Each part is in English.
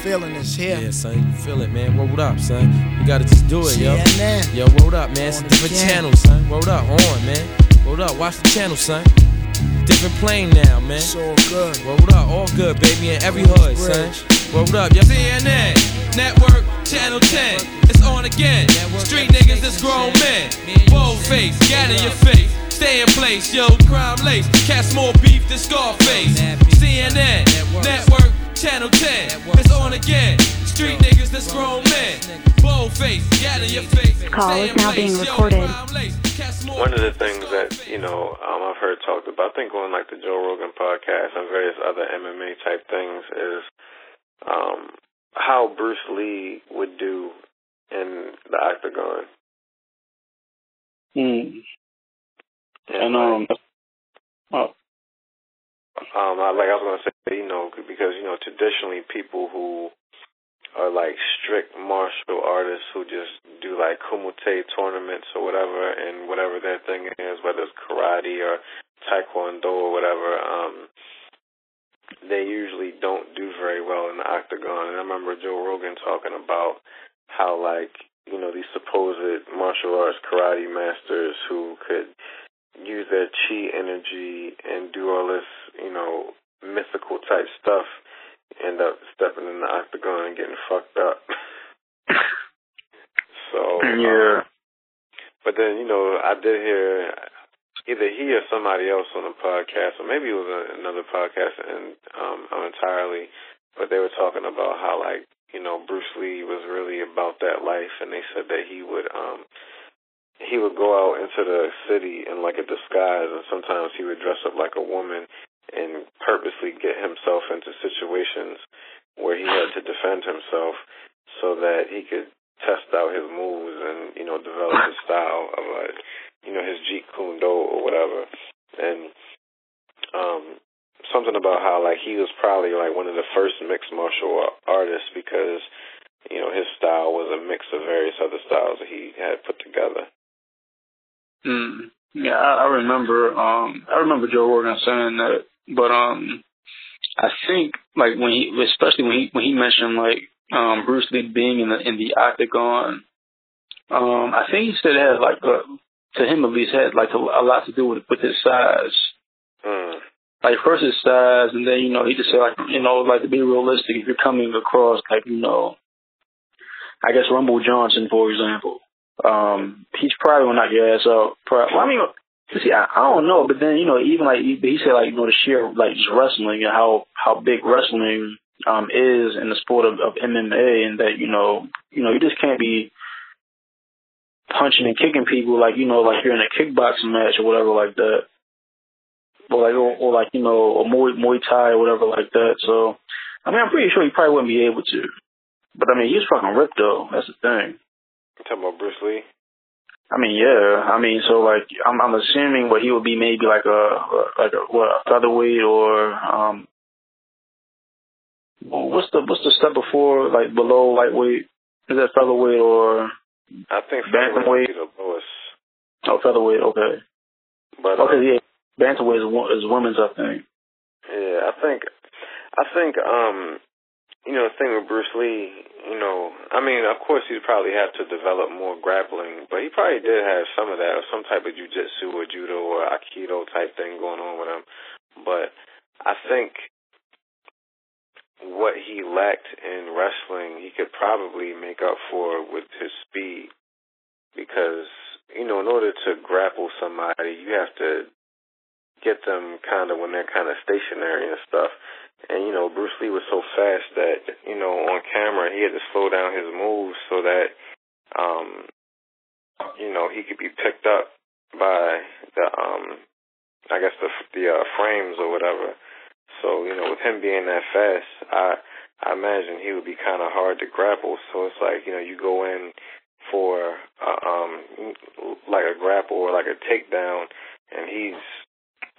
feeling is here. Yeah, son, you feel it, man. Roll up, son. You gotta just do it, yo. Yo, roll up, man. It's a different again. channel, son. Roll up, on, man. Roll up, watch the channel, son. Different plane now, man. It's all good. Roll up, all good, baby, in every hood, son. Roll up, yo. CNN, Network, Channel 10. It's on again. Street niggas, it's grown men. Bold face, gat in your face. Stay in place, yo, crime lace. Cast more beef than Scarface. CNN, Network, Channel 10. It's on again. Street niggas, that's grown men. Bold face, gat in your face. call is now being recorded. crime lace. Cast more One of the things that you know um, I've heard talked about, I think on like the Joe Rogan podcast and various other MMA type things, is um, how Bruce Lee would do in the octagon. Mm. And, And um, oh, um, I, like I was gonna say, you know, because you know traditionally people who are like strict martial artists who just do like kumite tournaments or whatever, and whatever their thing is, whether it's karate or taekwondo or whatever, um, they usually don't do very well in the octagon. And I remember Joe Rogan talking about how like you know these supposed martial arts karate masters who could use their chi energy and do all this, you know, mythical type stuff, end up stepping in the octagon and getting fucked up. so yeah. um, but then you know, I did hear either he or somebody else on a podcast, or maybe it was a, another podcast, and um, I'm entirely, but they were talking about how like you know Bruce Lee was really about that life, and they said that he would um he would go out into the city in like a disguise, and sometimes he would dress up like a woman and purposely get himself into situations where he had to defend himself so that he could test out his moves and you know develop his style of like you know his Jeet Kune Do or whatever. And um something about how like he was probably like one of the first mixed martial artists because you know his style was a mix of various other styles that he had put together Mm. Yeah, I, I remember. Um, I remember Joe Rogan saying that, but um, I think like when he, especially when he when he mentioned like um Bruce Lee being in the in the octagon, um, I think he said it had like a, to him at least had like a, a lot to do with with his size. mm. Like first his size, and then you know he just said like you know like to be realistic, if you're coming across like you know, I guess Rumble Johnson for example, um, he's probably gonna knock your ass out. Probably, well, I mean, see, I, I don't know, but then you know, even like he, he said, like you know, the sheer like just wrestling and how how big wrestling um is in the sport of, of MMA, and that you know, you know, you just can't be punching and kicking people like you know, like you're in a kickboxing match or whatever like that, or like or, or like you know, a Muay Muay Thai or whatever like that. So, I mean, I'm pretty sure he probably wouldn't be able to. But I mean, he's fucking ripped though. That's the thing. You talking about Bruce Lee I mean, yeah. I mean, so like, I'm I'm assuming what he would be maybe like a like a what a featherweight or um. What's the what's the step before like below lightweight? Is that featherweight or I think Bantamweight. be the lowest oh featherweight? Okay, but uh, okay, yeah. Bantamweight is, is women's, I think. Yeah, I think, I think, um, you know, the thing with Bruce Lee, you know, I mean, of course, he'd probably have to develop more grappling, but he probably did have some of that, or some type of jujitsu or judo or aikido type thing going on with him. But I think what he lacked in wrestling, he could probably make up for with his speed, because you know, in order to grapple somebody, you have to get them kind of when they're kind of stationary and stuff. And you know, Bruce Lee was so fast that you know on camera he had to slow down his moves so that um you know he could be picked up by the um I guess the the uh, frames or whatever. So you know, with him being that fast, I I imagine he would be kind of hard to grapple. So it's like you know you go in for uh, um like a grapple or like a takedown, and he's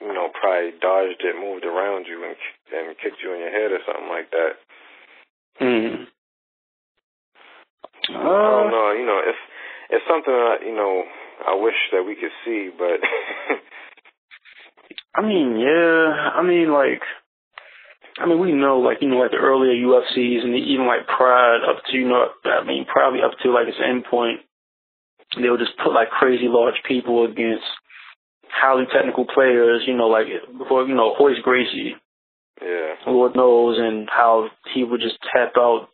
you know, probably dodged it, moved around you, and and kicked you in your head or something like that. Mm. I Uh, don't know. You know, it's it's something that you know I wish that we could see, but I mean, yeah. I mean, like, I mean, we know, like, you know, like the earlier UFCs and even like Pride up to, you know, I mean, probably up to like its end point, they would just put like crazy large people against highly technical players, you know, like, before, you know, Royce Gracie. Yeah. Lord knows, and how he would just tap out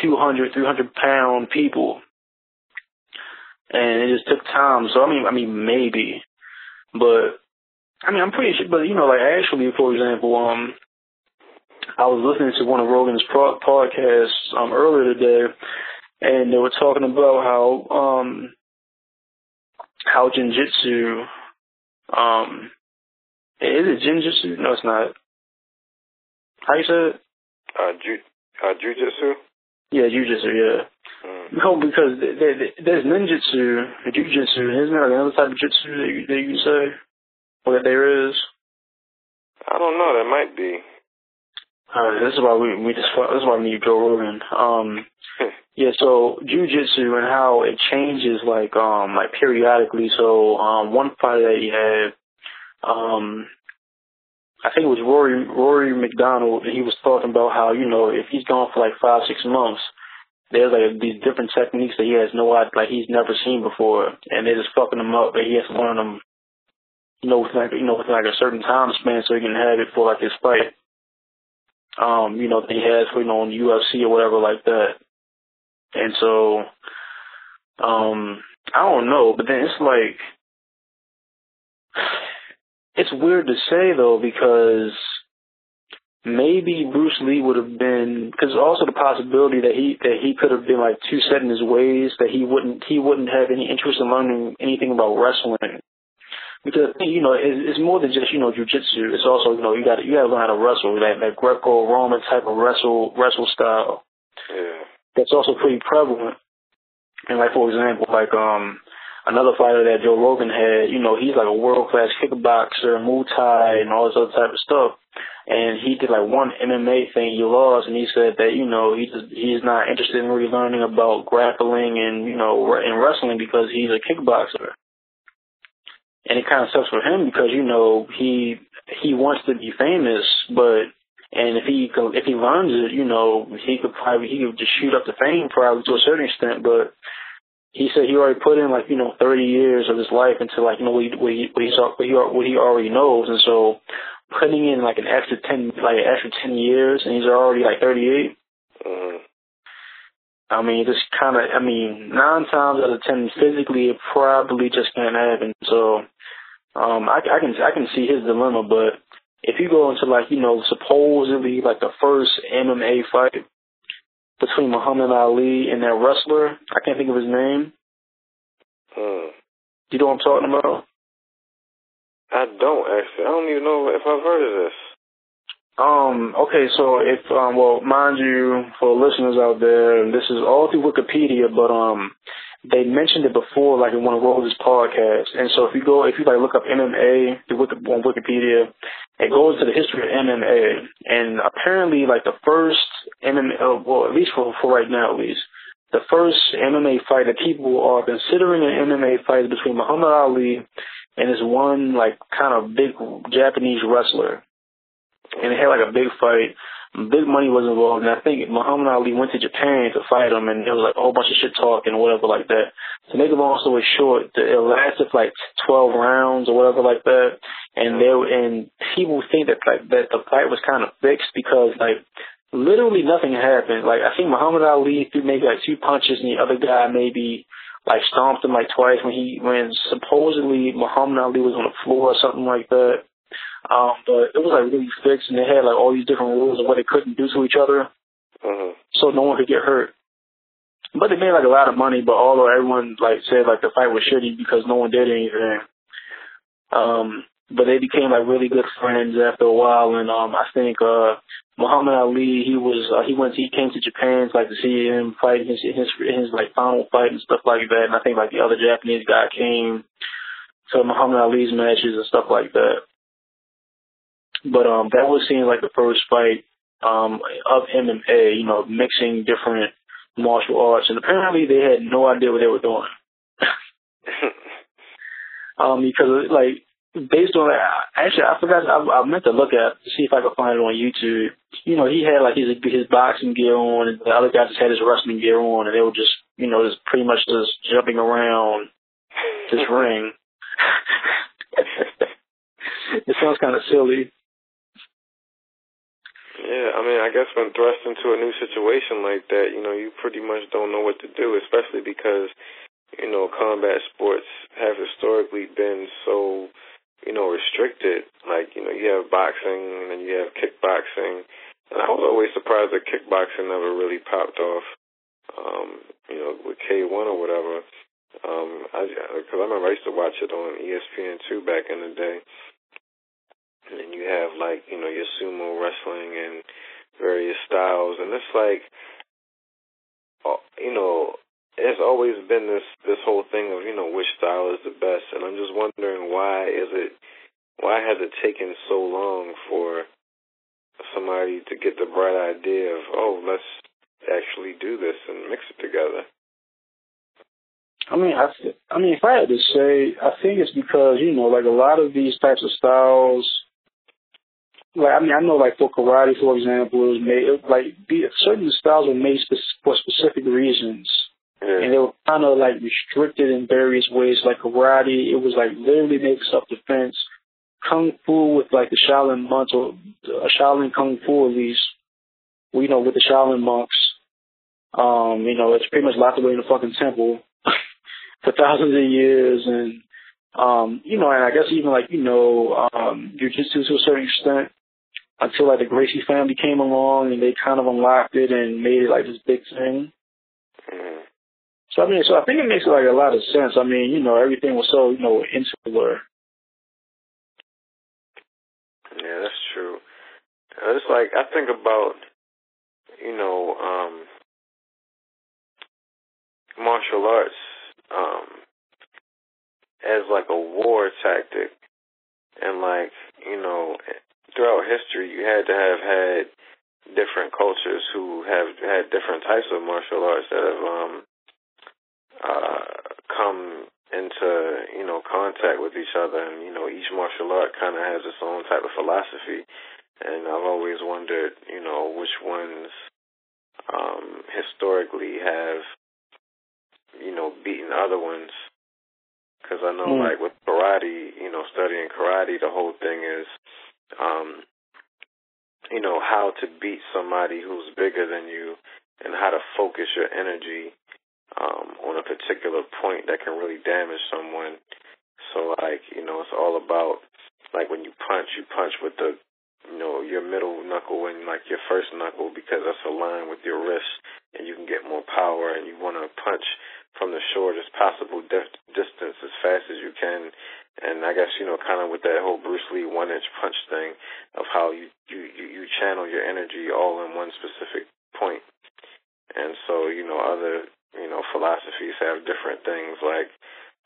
200, 300 pound people. And it just took time. So, I mean, I mean, maybe. But, I mean, I'm pretty sure, but, you know, like, actually, for example, um, I was listening to one of Rogan's pro- podcasts um, earlier today, and they were talking about how um, how jinjitsu um, is it jinjitsu? No, it's not. How you say it? Uh, ju uh, jujitsu. Yeah, jujitsu. Yeah. Mm. No, because th- th- there's ninjutsu, jujitsu. Isn't there another type of jitsu that you, that you say? Or that there is? I don't know. There might be. Alright, this is why we we just this is why we need Joe Rogan. Um, yeah, so jujitsu and how it changes like um like periodically. So um one fight that he had, um, I think it was Rory Rory MacDonald. And he was talking about how you know if he's gone for like five six months, there's like these different techniques that he has no idea like he's never seen before, and they're just fucking him up. But he has to learn them, you know, with like you know with like a certain time span so he can have it for like his fight um, you know, that he has, you know, on UFC or whatever like that. And so, um, I don't know, but then it's like, it's weird to say though because maybe Bruce Lee would have been because also the possibility that he that he could have been like too set in his ways that he wouldn't he wouldn't have any interest in learning anything about wrestling because you know it's, more than just you know jujitsu. It's also you know you got you got to learn how to wrestle that that Greco-Roman type of wrestle wrestle style. Yeah. That's also pretty prevalent. And like for example, like um another fighter that Joe Rogan had, you know, he's like a world class kickboxer, Muay Thai, and all this other type of stuff. And he did like one MMA thing he lost, and he said that you know he just he's not interested in really learning about grappling and you know and wrestling because he's a kickboxer and it kind of sucks for him because you know he he wants to be famous, but and if he if he learns it, you know he could probably he could just shoot up to fame probably to a certain extent, but he said he already put in like you know 30 years of his life into like you know what he what he what he, what he, what he already knows, and so putting in like an extra 10 like an extra 10 years, and he's already like 38. Mm-hmm. I mean, just kind of, I mean, nine times out of ten, physically, it probably just can't happen. So, um, I, I can, I can see his dilemma, but if you go into like, you know, supposedly like the first MMA fight between Muhammad Ali and that wrestler, I can't think of his name. Mm. You know what I'm talking about? I don't actually. I don't even know if I've heard of this. Um, okay, so if, um, well, mind you, for listeners out there, this is all through Wikipedia, but, um, they mentioned it before, like in one of Rose's podcasts. And so if you go, if you like look up MMA on Wikipedia, it goes to the history of MMA. And apparently, like the first MMA, uh, well, at least for, for right now, at least, the first MMA fight that people are considering an MMA fight is between Muhammad Ali and this one, like, kind of big Japanese wrestler and they had like a big fight. Big money was involved, and I think Muhammad Ali went to Japan to fight him, and there was like a whole bunch of shit talk and whatever like that. To make a long story short, it lasted like twelve rounds or whatever like that, and there and people think that like that the fight was kind of fixed because like literally nothing happened. Like I think Muhammad Ali threw maybe like two punches, and the other guy maybe like stomped him like twice when he when supposedly Muhammad Ali was on the floor or something like that. Um, but it was like really fixed, and they had like all these different rules of what they couldn't do to each other, Mm-hmm. so no one could get hurt. But they made like a lot of money. But although everyone like said like the fight was shitty because no one did anything, um, but they became like really good friends after a while. And um, I think uh, Muhammad Ali he was uh, he went he came to Japan to, like to see him fight his his his like final fight and stuff like that. And I think like the other Japanese guy came to Muhammad Ali's matches and stuff like that. But um, that was seen like the first fight um, of MMA, you know, mixing different martial arts, and apparently they had no idea what they were doing. um, because like based on actually I forgot I, I meant to look at to see if I could find it on YouTube. You know, he had like his his boxing gear on, and the other guy just had his wrestling gear on, and they were just you know just pretty much just jumping around this ring. it sounds kind of silly. Yeah, I mean, I guess when thrust into a new situation like that, you know, you pretty much don't know what to do, especially because, you know, combat sports have historically been so you know, restricted. Like, you know, you have boxing and then you have kickboxing. And I was always surprised that kickboxing never really popped off, um, you know, with K1 or whatever. Um, I, cause I remember I used to watch it on ESPN2 back in the day. And then you have like, you know, your sumo wrestling and various styles. And it's like, uh, you know, it's always been this this whole thing of you know which style is the best, and I'm just wondering why is it why has it taken so long for somebody to get the bright idea of oh let's actually do this and mix it together. I mean, I I mean, if I had to say, I think it's because you know, like a lot of these types of styles. Like I mean, I know, like for karate, for example, it was made like be, certain styles were made for specific reasons and they were kind of like restricted in various ways. Like karate, it was like literally made self-defense. Kung Fu with like the Shaolin monks or uh, Shaolin Kung Fu at least, you know, with the Shaolin monks. Um, you know, it's pretty much locked away in the fucking temple for thousands of years, and um, you know, and I guess even like you know, um, jujitsu to a certain extent until like the Gracie family came along and they kind of unlocked it and made it like this big thing. So I mean, so I think it makes like a lot of sense. I mean, you know, everything was so you know insular. Yeah, that's true. It's like I think about, you know, um, martial arts um, as like a war tactic, and like you know, throughout history, you had to have had different cultures who have had different types of martial arts that have um, uh, come into you know contact with each other, and you know each martial art kind of has its own type of philosophy, and I've always wondered you know which ones um, historically have you know beaten other ones. Because I know, mm. like with karate, you know, studying karate, the whole thing is, um, you know, how to beat somebody who's bigger than you, and how to focus your energy um, on a particular point that can really damage someone. So like, you know, it's all about like when you punch, you punch with the you know, your middle knuckle and like your first knuckle because that's aligned with your wrist and you can get more power and you want to punch from the shortest possible dif- distance as fast as you can. And I guess, you know, kind of with that whole Bruce Lee one inch punch thing of how you, you, you, channel your energy all in one specific point. And so, you know, other you know, philosophies have different things. Like,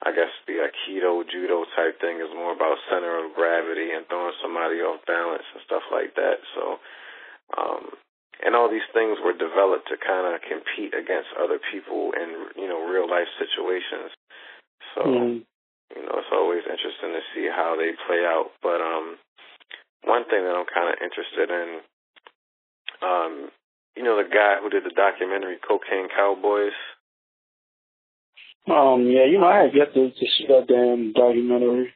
I guess the Aikido, Judo type thing is more about center of gravity and throwing somebody off balance and stuff like that. So, um, and all these things were developed to kind of compete against other people in, you know, real life situations. So, mm. You know, it's always interesting to see how they play out. But, um, one thing that I'm kind of interested in, um, you know, the guy who did the documentary Cocaine Cowboys. Um, yeah, you know, I have yet to, to see that damn documentary.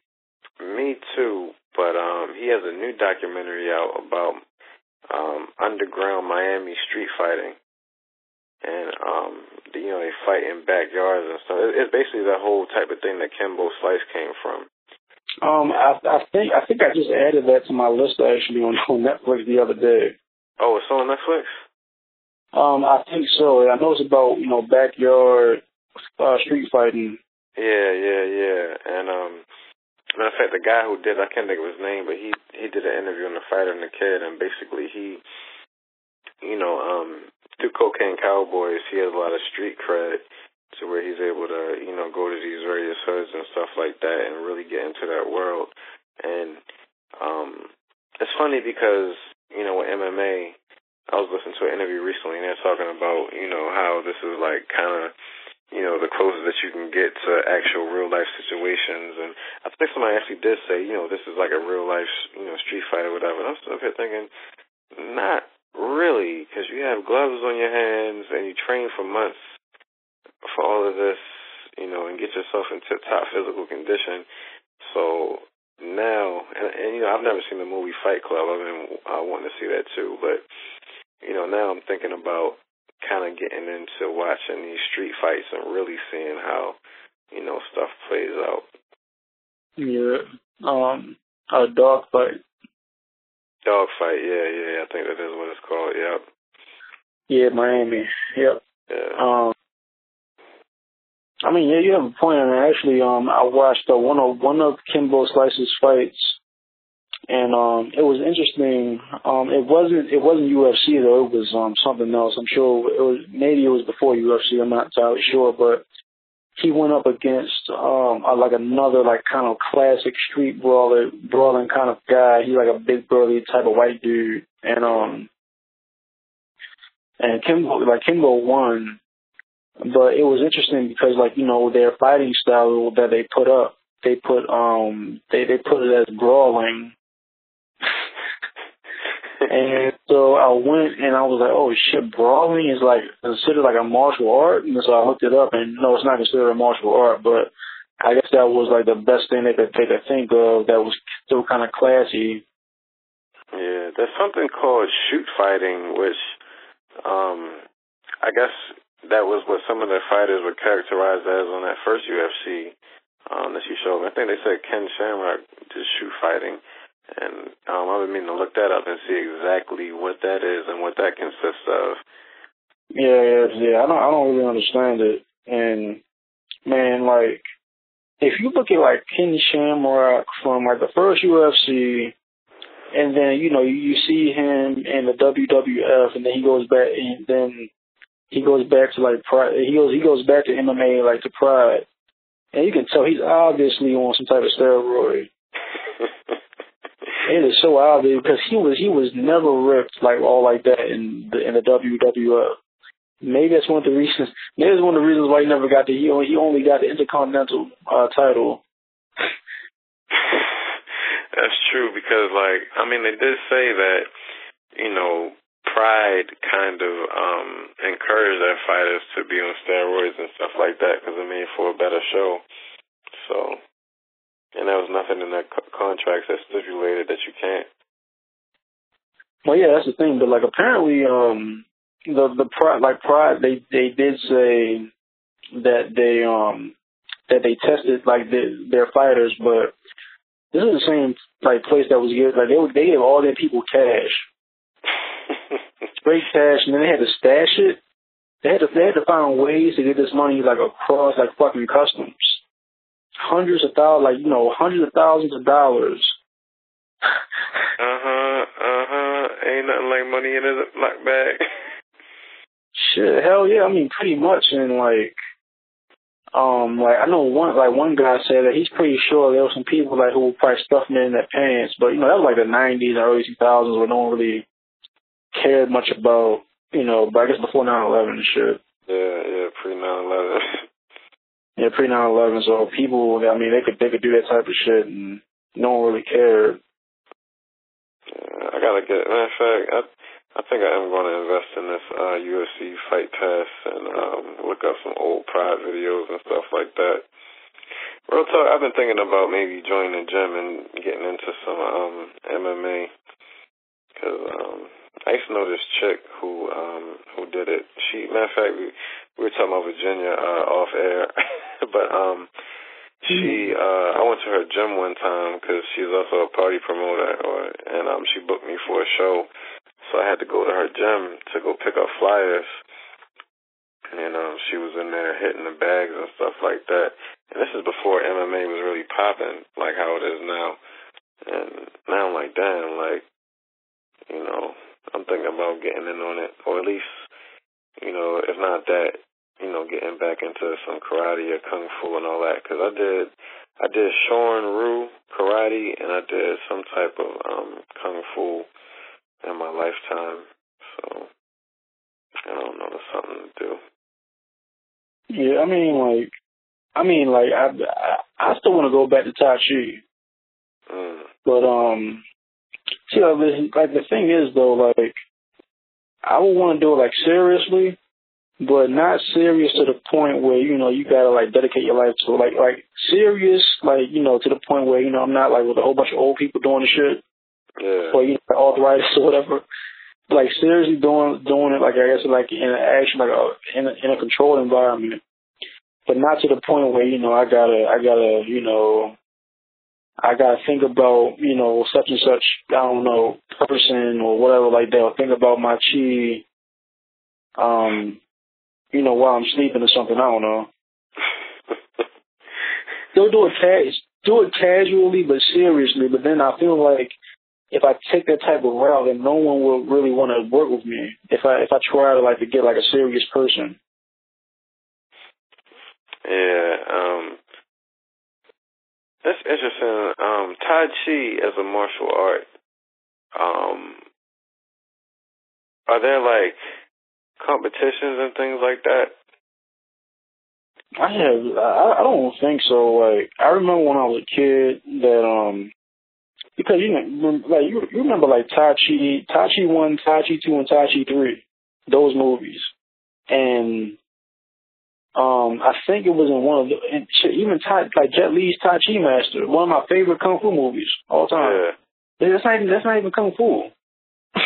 Me too, but um, he has a new documentary out about um underground Miami street fighting, and um, you know, they fight in backyards and stuff. It's basically the whole type of thing that Kimbo Slice came from. Um, I, I think I think I just added that to my list actually on, on Netflix the other day. Oh, it's on Netflix. Um, I think so. I know it's about you know backyard uh, street fighting. Yeah, yeah, yeah. And um, matter of fact, the guy who did I can't think of his name, but he he did an interview on the Fighter and the Kid, and basically he, you know, um, through Cocaine Cowboys, he has a lot of street cred to where he's able to, you know, go to these various hoods and stuff like that, and really get into that world. And um, it's funny because you know with MMA, I was listening to an interview recently, and they're talking about, you know, how this is like kind of you know, the closest that you can get to actual real life situations. And I think somebody actually did say, you know, this is like a real life, you know, street fight or whatever. And I'm still here thinking, not really, because you have gloves on your hands and you train for months for all of this, you know, and get yourself in tip top physical condition. So now, and, and you know, I've never seen the movie Fight Club. I've been uh, wanting to see that too, but you know, now I'm thinking about kind of getting into watching these street fights and really seeing how you know stuff plays out. Yeah, um, a dog fight. Dog fight, yeah, yeah, I think that is what it's called. Yep. Yeah, Miami. Yep. Yeah. Um, I mean, yeah, you have a point. And actually, um, I watched uh, one of one of Kimbo Slice's fights and um it was interesting. Um it wasn't it wasn't UFC though, it was um something else. I'm sure it was maybe it was before UFC, I'm not entirely sure, but he went up against um uh, like another like kind of classic street brawler brawling kind of guy. He's like a big burly type of white dude. And um and Kimbo like Kimbo won. But it was interesting because like, you know, their fighting style that they put up, they put um they, they put it as brawling and so I went and I was like, oh shit, brawling is like considered like a martial art. And so I looked it up and no, it's not considered a martial art, but I guess that was like the best thing they could, they could think of that was still kind of classy. Yeah, there's something called shoot fighting, which um I guess that was what some of the fighters were characterized as on that first UFC um, that you showed me. I think they said Ken Shamrock did shoot fighting. And um, I've been meaning to look that up and see exactly what that is and what that consists of. Yeah, yeah, yeah. I don't, I don't really understand it. And man, like, if you look at like Ken Shamrock from like the first UFC, and then you know you see him in the WWF, and then he goes back, and then he goes back to like Pride. He goes, he goes back to MMA, like to Pride, and you can tell he's obviously on some type of steroid. it is so obvious because he was he was never ripped like all like that in the in the WWF. Maybe that's one of the reasons. Maybe that's one of the reasons why he never got the he only, he only got the Intercontinental uh, title. that's true because like I mean they did say that you know Pride kind of um encouraged their fighters to be on steroids and stuff like that because it made for a better show. So and there was nothing in that co- contract that stipulated that you can't. Well, yeah, that's the thing. But like, apparently, um, the the pride, like pride, they they did say that they um that they tested like the, their fighters, but this is the same like place that was given like they would they gave all their people cash, straight cash, and then they had to stash it. They had to they had to find ways to get this money like across like fucking customs hundreds of thousands, like you know, hundreds of thousands of dollars. uh huh, uh huh. Ain't nothing like money in a black bag. Shit, hell yeah. I mean, pretty much. And like, um, like I know one, like one guy said that he's pretty sure there were some people like who were probably stuffing it in their pants, but you know that was like the '90s and early 2000s where no one really cared much about, you know, but I guess before 9/11 and shit. Yeah, yeah, pre 9/11. Yeah, pre 9/11. So people, I mean, they could they could do that type of shit, and no one really cared. Yeah, I gotta get. Matter of fact, I I think I am going to invest in this uh, UFC Fight Pass and um, look up some old Pride videos and stuff like that. Real talk, I've been thinking about maybe joining the gym and getting into some um, MMA because um, I used to know this chick who um, who did it. She, matter of fact, we were talking about Virginia uh, off air. but um, she uh, I went to her gym one time because she's also a party promoter, or and um, she booked me for a show, so I had to go to her gym to go pick up flyers. And um, she was in there hitting the bags and stuff like that. And this is before MMA was really popping, like how it is now. And now I'm like, damn, like, you know, I'm thinking about getting in on it, or at least, you know, if not that, you know, getting back into some karate or kung fu and all that. Because I did, I did Shorin Ryu karate and I did some type of um kung fu in my lifetime. So I don't know, that's something to do. Yeah, I mean, like, I mean, like, I, I, I still want to go back to Tai Chi. Mm. But, um, see, like, like, the thing is, though, like, I would want to do it, like, seriously, but not serious to the point where, you know, you gotta, like, dedicate your life to, like, like, serious, like, you know, to the point where, you know, I'm not, like, with a whole bunch of old people doing the shit, Yeah. or, you know, arthritis or whatever. Like, seriously doing, doing it, like, I guess, like, in an action, like, a, in a, in a controlled environment. But not to the point where, you know, I gotta, I gotta, you know, I gotta think about, you know, such and such, I don't know, person or whatever like that, or think about my chi, um, you know, while I'm sleeping or something, I don't know. They'll do it ca- do it casually but seriously, but then I feel like if I take that type of route, then no one will really want to work with me. If I if I try to like to get like a serious person. Yeah, um, that's interesting. Um, Tai Chi as a martial art, um, are there like competitions and things like that? I have I, I don't think so. Like I remember when I was a kid that um because you know like you, you remember like Tai Chi Tai Chi one, Tai Chi two, and Tai Chi three, those movies, and um I think it was in one of the and shit, even Tai like Jet Li's Tai Chi Master, one of my favorite kung fu movies all time. Yeah. That's not even that's not even kung fu.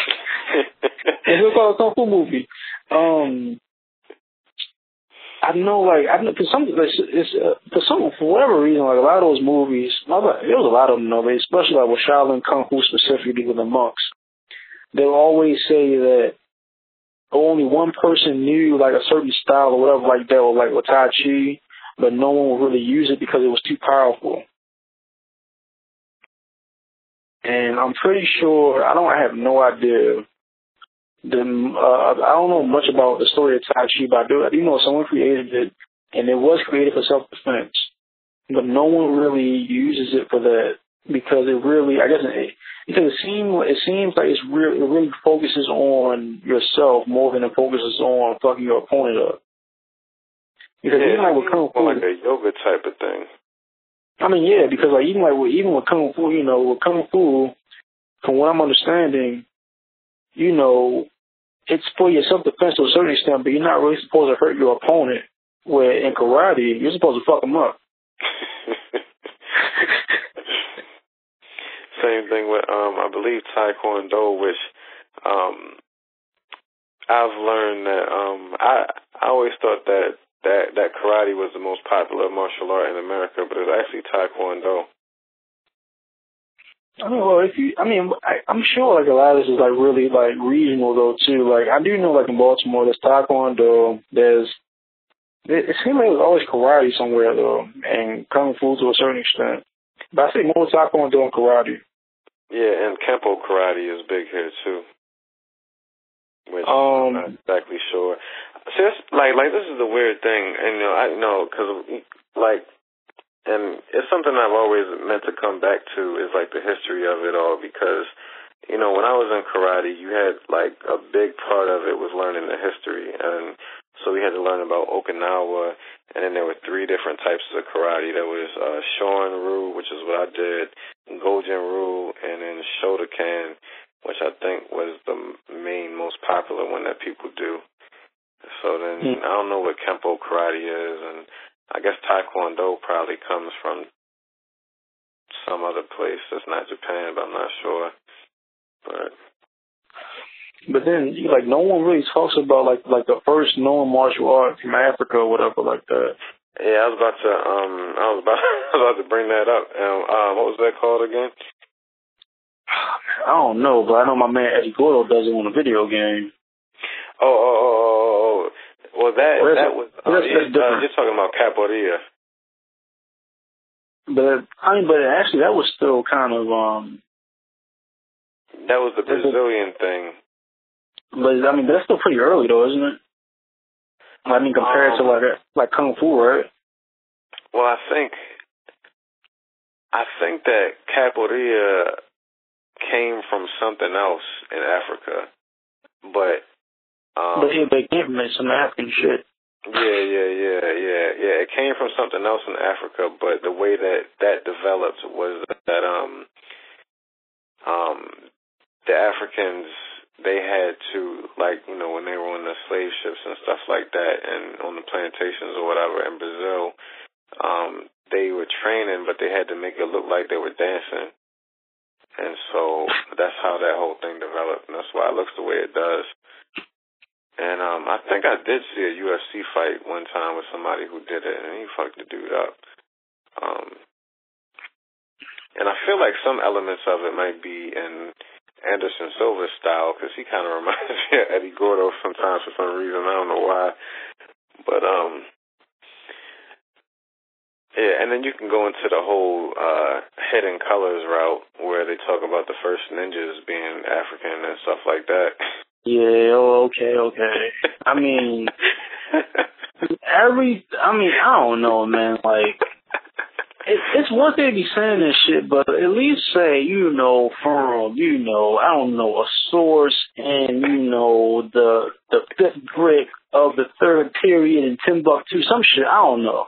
It's called a kung fu movie. Um, I know, like I know, cause some it's, it's uh, for some for whatever reason, like a lot of those movies, there was a lot of them, though, but especially like with Shaolin Kung Fu specifically with the monks. They'll always say that only one person knew like a certain style or whatever like that, or like with Tai Chi, but no one would really use it because it was too powerful. And I'm pretty sure I don't I have no idea the uh, I don't know much about the story of Tai Chi, but I do, do know someone created it, and it was created for self defense. But no one really uses it for that because it really, I guess, it, because it seems it seems like it's really it really focuses on yourself more than it focuses on fucking your opponent up. Because yeah, even like with kung fu, like a yoga type of thing. I mean, yeah, because like even like with, even with kung fu, you know, with kung fu, from what I'm understanding, you know, it's for your self defense to a certain extent, but you're not really supposed to hurt your opponent. Where in karate, you're supposed to fuck them up. Same thing with um I believe Taekwondo, which um I've learned that um I I always thought that that that karate was the most popular martial art in America, but it's actually Taekwondo. I mean, well, if you, I mean, I, I'm sure like a lot of this is like really like regional though too. Like I do know like in Baltimore, there's Taekwondo, there's it, it seems like there's always karate somewhere though, and kung fu to a certain extent. But I say more Taekwondo and karate. Yeah, and Kempo karate is big here too. Which Um, I'm not exactly sure. See, that's, like, like this is the weird thing, and you know, I know because like, and it's something I've always meant to come back to is like the history of it all because, you know, when I was in karate, you had like a big part of it was learning the history, and so we had to learn about Okinawa, and then there were three different types of karate. There was uh, Shorin-ryu, which is what I did, Gojen-ryu, and then Shotokan, which I think was the main, most popular one that people do. So then Hmm. I don't know what Kempo karate is, and I guess Taekwondo probably comes from some other place that's not Japan, but I'm not sure. But But then, like, no one really talks about like like the first known martial art from Africa or whatever like that. yeah, I was about to um I was about I was about to bring that up. Um, uh, what was that called again? I don't know, but I know my man Eddie Gordo does it on a video game. Oh, oh, oh, oh, oh, oh. Well, that Where's that it? was. Uh, uh, you're talking about Capoeira. But I mean, but actually, that was still kind of um. That was the Brazilian thing. But I mean, that's still pretty early though, isn't it? I mean, compared to Um, like like kung fu, right? Well, I think I think that Capoeira came from something else in Africa, but um, but yeah, they came from some African shit. Yeah, yeah, yeah, yeah, yeah. It came from something else in Africa, but the way that that developed was that um um the Africans they had to like you know when they were on the slave ships and stuff like that and on the plantations or whatever in Brazil um they were training but they had to make it look like they were dancing and so that's how that whole thing developed and that's why it looks the way it does and um I think I did see a UFC fight one time with somebody who did it and he fucked the dude up um and I feel like some elements of it might be in Anderson Silva style because he kind of reminds me of Eddie Gordo sometimes for some reason. I don't know why, but um, yeah. And then you can go into the whole uh, Hidden Colors route where they talk about the first ninjas being African and stuff like that. Yeah. Oh, okay. Okay. I mean, every. I mean, I don't know, man. Like it, it's one thing to be saying this shit, but at least say, you know, from, you know, I don't know, a source and, you know, the the fifth brick of the third period in Timbuktu, some shit, I don't know.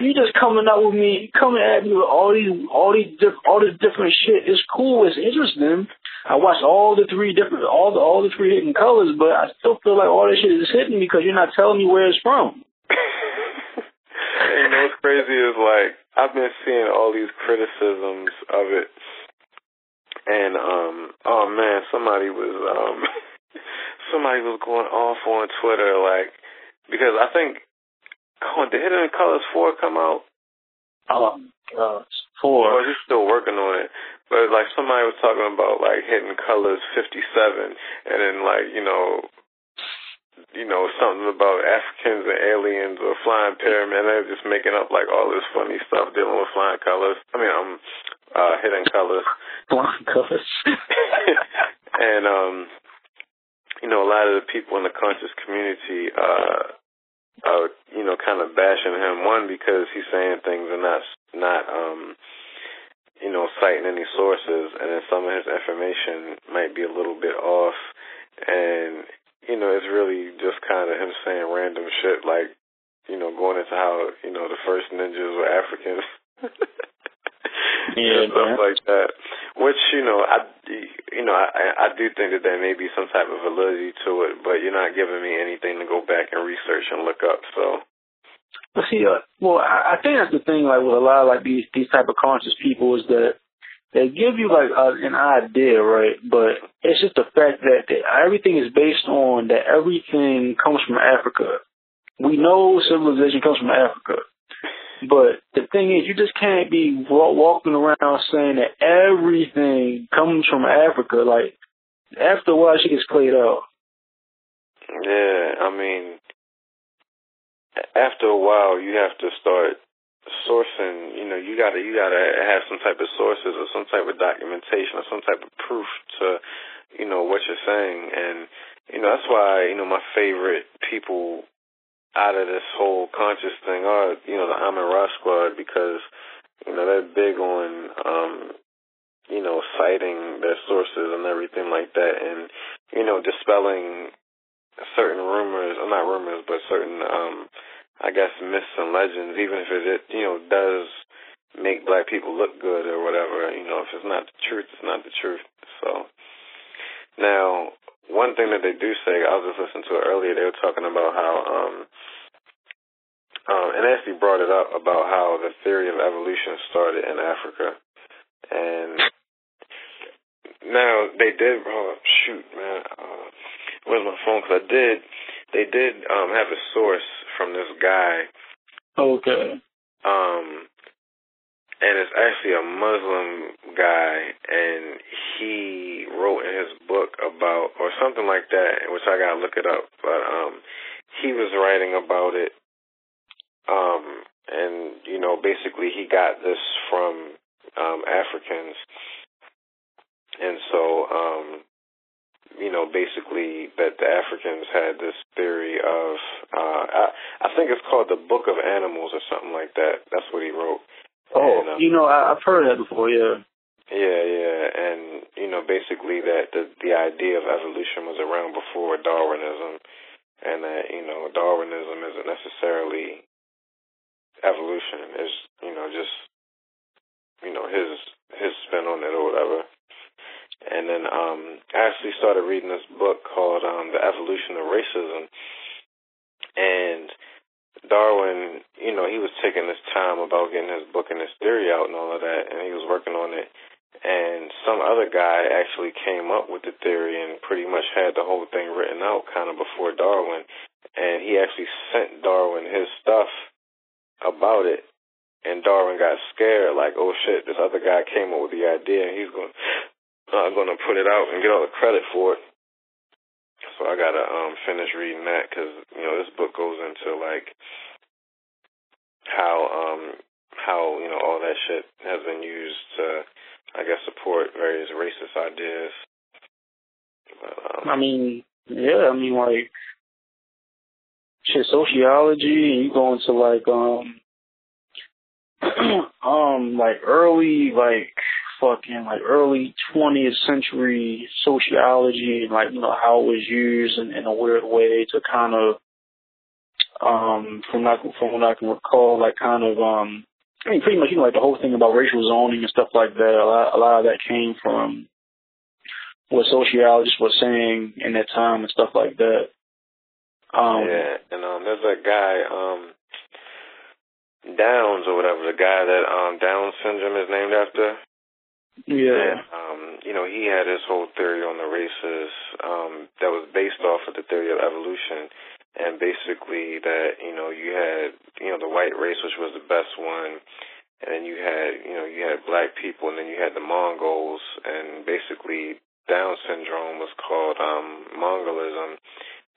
You just coming up with me, coming at me with all these, all these, all this different shit. It's cool, it's interesting. I watched all the three different, all the, all the three hidden colors, but I still feel like all this shit is hidden because you're not telling me where it's from. you know what's crazy is like I've been seeing all these criticisms of it, and um, oh man, somebody was um, somebody was going off on Twitter like because I think oh, did Hidden Colors four come out? Oh gosh, four. Well, he's still working on it. But like somebody was talking about like Hidden Colors fifty seven, and then like you know you know, something about Africans and aliens or flying pyramid. They're just making up like all this funny stuff dealing with flying colors. I mean, um, uh, hidden colors. Flying colors. and um, you know, a lot of the people in the conscious community, uh, uh, you know, kind of bashing him. One because he's saying things and not not um, you know, citing any sources, and then some of his information might be a little bit off. And you know, it's really just kind of him saying random shit, like, you know, going into how, you know, the first ninjas were Africans. yeah, stuff like that. Which you know, I you know, I I do think that there may be some type of validity to it, but you're not giving me anything to go back and research and look up. So. But see, uh, well, I, I think that's the thing. Like with a lot of like these these type of conscious people is that they give you like a, an idea, right? But it's just the fact that they, everything is based on that everything comes from Africa. We know civilization comes from Africa. But the thing is, you just can't be walking around saying that everything comes from Africa. Like, after a while, she gets played out. Yeah, I mean, after a while, you have to start sourcing, you know, you gotta you gotta have some type of sources or some type of documentation or some type of proof to, you know, what you're saying. And, you know, that's why, you know, my favorite people out of this whole conscious thing are, you know, the Amin Ra squad because, you know, they're big on um, you know, citing their sources and everything like that and, you know, dispelling certain rumors or not rumors but certain um I guess myths and legends, even if it you know does make black people look good or whatever, you know, if it's not the truth, it's not the truth. So now one thing that they do say, I was just listening to it earlier, they were talking about how um um and actually brought it up about how the theory of evolution started in Africa. And now they did oh shoot man, uh where's my phone? Because I did they did um have a source from this guy. Okay. Um, and it's actually a Muslim guy, and he wrote in his book about, or something like that, which I gotta look it up. But um, he was writing about it. Um, and you know, basically, he got this from um, Africans, and so um, you know, basically that the Africans had this theory of, uh, I, I think it's called the Book of Animals or something like that. That's what he wrote. Oh, and, uh, you know, I, I've heard that before. Yeah. Yeah, yeah, and you know, basically that the the idea of evolution was around before Darwinism, and that you know Darwinism isn't necessarily evolution. It's you know just you know his his spin on it or whatever. And then um, I actually started reading this book called um, The Evolution of Racism, and Darwin, you know, he was taking his time about getting his book and his theory out and all of that, and he was working on it. And some other guy actually came up with the theory and pretty much had the whole thing written out kind of before Darwin. And he actually sent Darwin his stuff about it. And Darwin got scared, like, oh shit, this other guy came up with the idea and he's going, uh, going to put it out and get all the credit for it. So I gotta um finish reading that because you know this book goes into like how um how you know all that shit has been used to I guess support various racist ideas. But, um, I mean, yeah, I mean like shit sociology and you go into like um um like early like fucking like early 20th century sociology and like you know how it was used in, in a weird way to kind of um from like from what I can recall like kind of um I mean pretty much you know like the whole thing about racial zoning and stuff like that a lot, a lot of that came from what sociologists were saying in that time and stuff like that. Um, yeah, and um, there's a guy, um, Downs or whatever, the guy that um Down syndrome is named after. Yeah. And, um, you know, he had his whole theory on the races um, that was based off of the theory of evolution. And basically that, you know, you had, you know, the white race, which was the best one. And then you had, you know, you had black people and then you had the Mongols. And basically Down syndrome was called um, Mongolism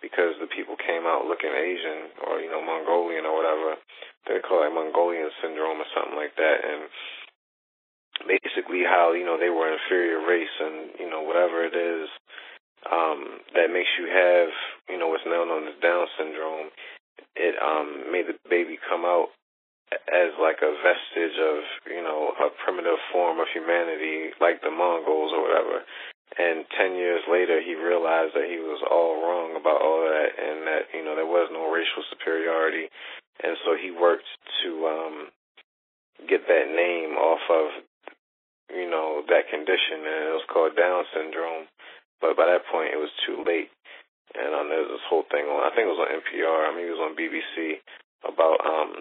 because the people came out looking Asian or, you know, Mongolian or whatever. They call it Mongolian syndrome or something like that. And basically how you know they were an inferior race and you know whatever it is um that makes you have you know what's now known as down syndrome. It um made the baby come out as like a vestige of you know a primitive form of humanity like the mongols or whatever. And 10 years later he realized that he was all wrong about all that and that you know there was no racial superiority. And so he worked to um get that name off of you know, that condition, and it was called Down syndrome. But by that point, it was too late. And um, there was this whole thing on, I think it was on NPR, I mean, it was on BBC about, um,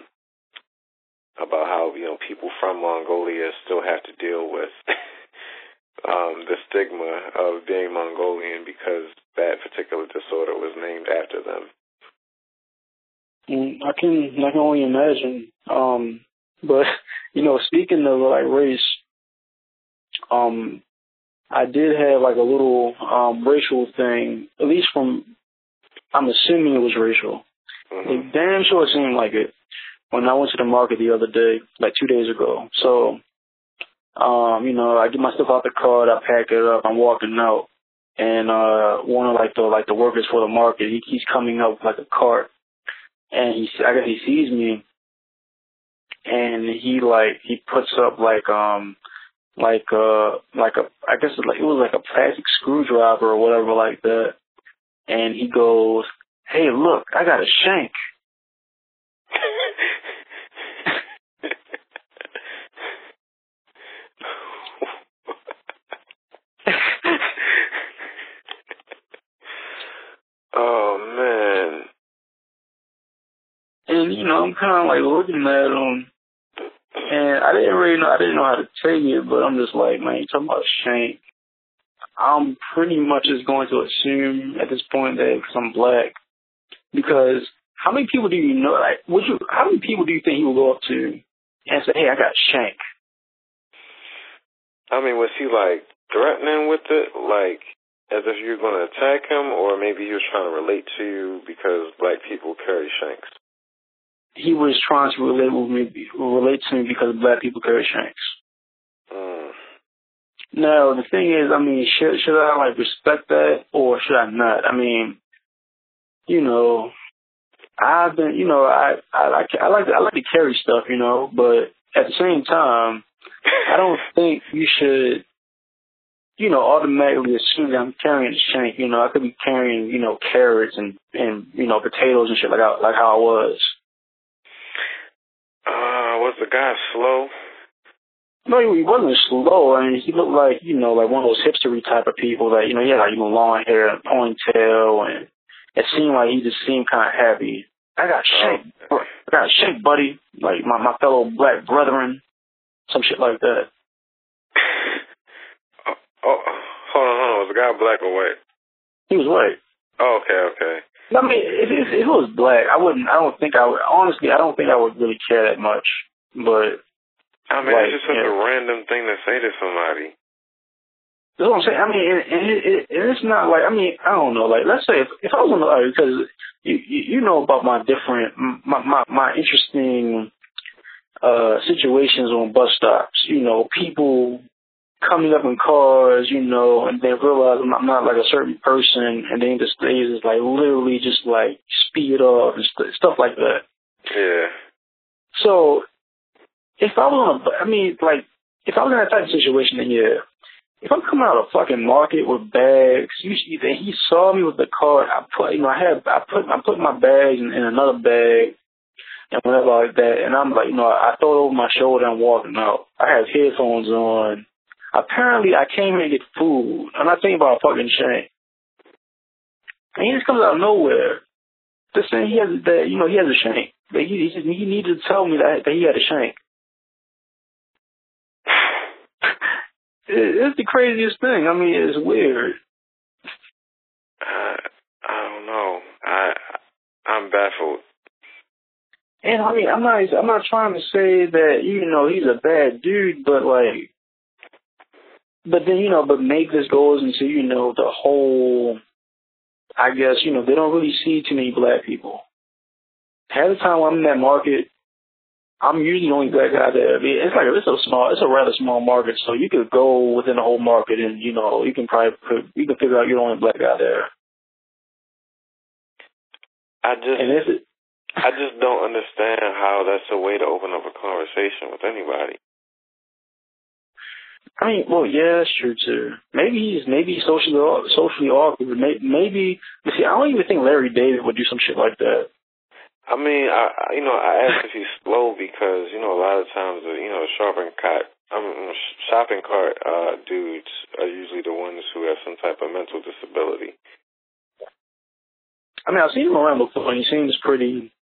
about how, you know, people from Mongolia still have to deal with, um, the stigma of being Mongolian because that particular disorder was named after them. Mm, I can, I can only imagine. Um, but, you know, speaking of like race, um, I did have like a little um, racial thing, at least from, I'm assuming it was racial. Mm-hmm. It damn sure seemed like it when I went to the market the other day, like two days ago. So, um, you know, I get my stuff out the car, I pack it up, I'm walking out, and uh, one of like the like the workers for the market, he keeps coming up with like a cart, and he I guess he sees me, and he like he puts up like um like uh like a I guess it, like it was like a plastic screwdriver or whatever like that. And he goes, Hey look, I got a shank Oh man. And you know, I'm kinda like looking at him and I didn't really know, I didn't know how to take it, but I'm just like, man, you talking about shank. I'm pretty much just going to assume at this point that because I'm black, because how many people do you know, like, would you, how many people do you think he would go up to and say, hey, I got shank? I mean, was he like threatening with it, like as if you're going to attack him, or maybe he was trying to relate to you because black people carry shanks? He was trying to relate with me, relate to me because black people carry shanks. Mm. Now the thing is, I mean, should should I like respect that or should I not? I mean, you know, I've been, you know, I I like I like I like to carry stuff, you know, but at the same time, I don't think you should you know, automatically assume that I'm carrying a shank. You know, I could be carrying, you know, carrots and and you know potatoes and shit like I, like how I was. Was the guy slow? No, he wasn't slow. I mean, he looked like you know, like one of those hipstery type of people that you know, he had like you know, long hair and ponytail, and it seemed like he just seemed kind of happy. I got shake, Oh. I got shanked, buddy. Like my my fellow black brethren, some shit like that. oh, oh, hold on, hold on. Was the guy black or white? He was white. Oh, okay, okay. I mean, if, if, if it was black, I wouldn't. I don't think I would. Honestly, I don't think I would really care that much. But I mean, like, it's just such yeah. a random thing to say to somebody. That's what I'm saying. I mean, and, and it, it, it's not like I mean, I don't know. Like, let's say if, if I was on the because you you know about my different my my, my interesting uh situations on bus stops. You know, people coming up in cars, you know, and they realize I'm not, I'm not like a certain person, and then just they just like literally just like speed off and st- stuff like that. Yeah. So if I was on a, I mean, like if I was in that type of situation, then yeah. If I'm coming out of fucking market with bags, you then he saw me with the cart. I put, you know, I had, I put, I put my bags in, in another bag and whatever like that. And I'm like, you know, I throw it over my shoulder and walking out. I have headphones on. Apparently, I came here to get food. I'm not thinking about a fucking shank. And he just comes out of nowhere. Just saying he has that, you know, he has a shank. But he, he, he needed to tell me that, that he had a shank. It's the craziest thing. I mean, it's weird. I I don't know. I I'm baffled. And I mean, I'm not I'm not trying to say that you know he's a bad dude, but like, but then you know, but make this goes into you know the whole. I guess you know they don't really see too many black people. Half the time I'm in that market, I'm usually the only black guy there. It's like it's a small, it's a rather small market, so you could go within the whole market, and you know you can probably put, you can figure out you're the only black guy there. I just and is it, I just don't understand how that's a way to open up a conversation with anybody. I mean, well, yeah, that's true too. Maybe he's maybe socially socially awkward. Maybe, maybe you see, I don't even think Larry David would do some shit like that. I mean, I you know I asked if he's slow because you know a lot of times you know shopping cart I mean, shopping cart uh, dudes are usually the ones who have some type of mental disability. I mean, I've seen him around before, and he seems pretty.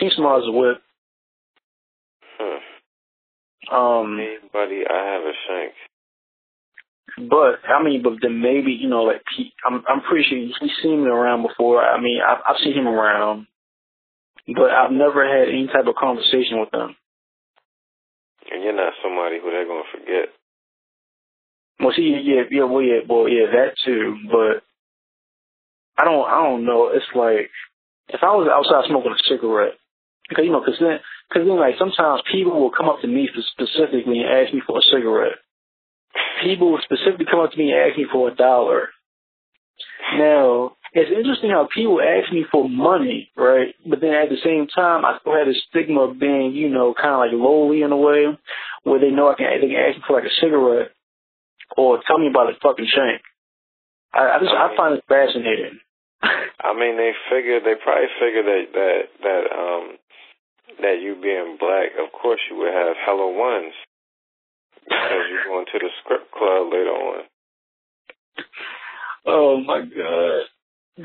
Seems smart as a whip. Hmm. Um. Hey, buddy, I have a shank. But I mean, but then maybe you know, like he, I'm, I'm pretty sure he's seen me around before. I mean, I've, I've seen him around but I've never had any type of conversation with them. And you're not somebody who they're gonna forget. Well, see, yeah, yeah, well, yeah, well, yeah, that too. But I don't, I don't know. It's like if I was outside smoking a cigarette, because you know, because then, because then, like sometimes people will come up to me specifically and ask me for a cigarette. People will specifically come up to me and ask me for a dollar. Now, it's interesting how people ask me for money, right? But then at the same time, I still had a stigma of being, you know, kind of like lowly in a way, where they know I can they can ask me for like a cigarette or tell me about a fucking shank. I, I just I, mean, I find it fascinating. I mean, they figure they probably figure that that that um that you being black, of course you would have hello ones because you're going to the script club later on. Oh my god.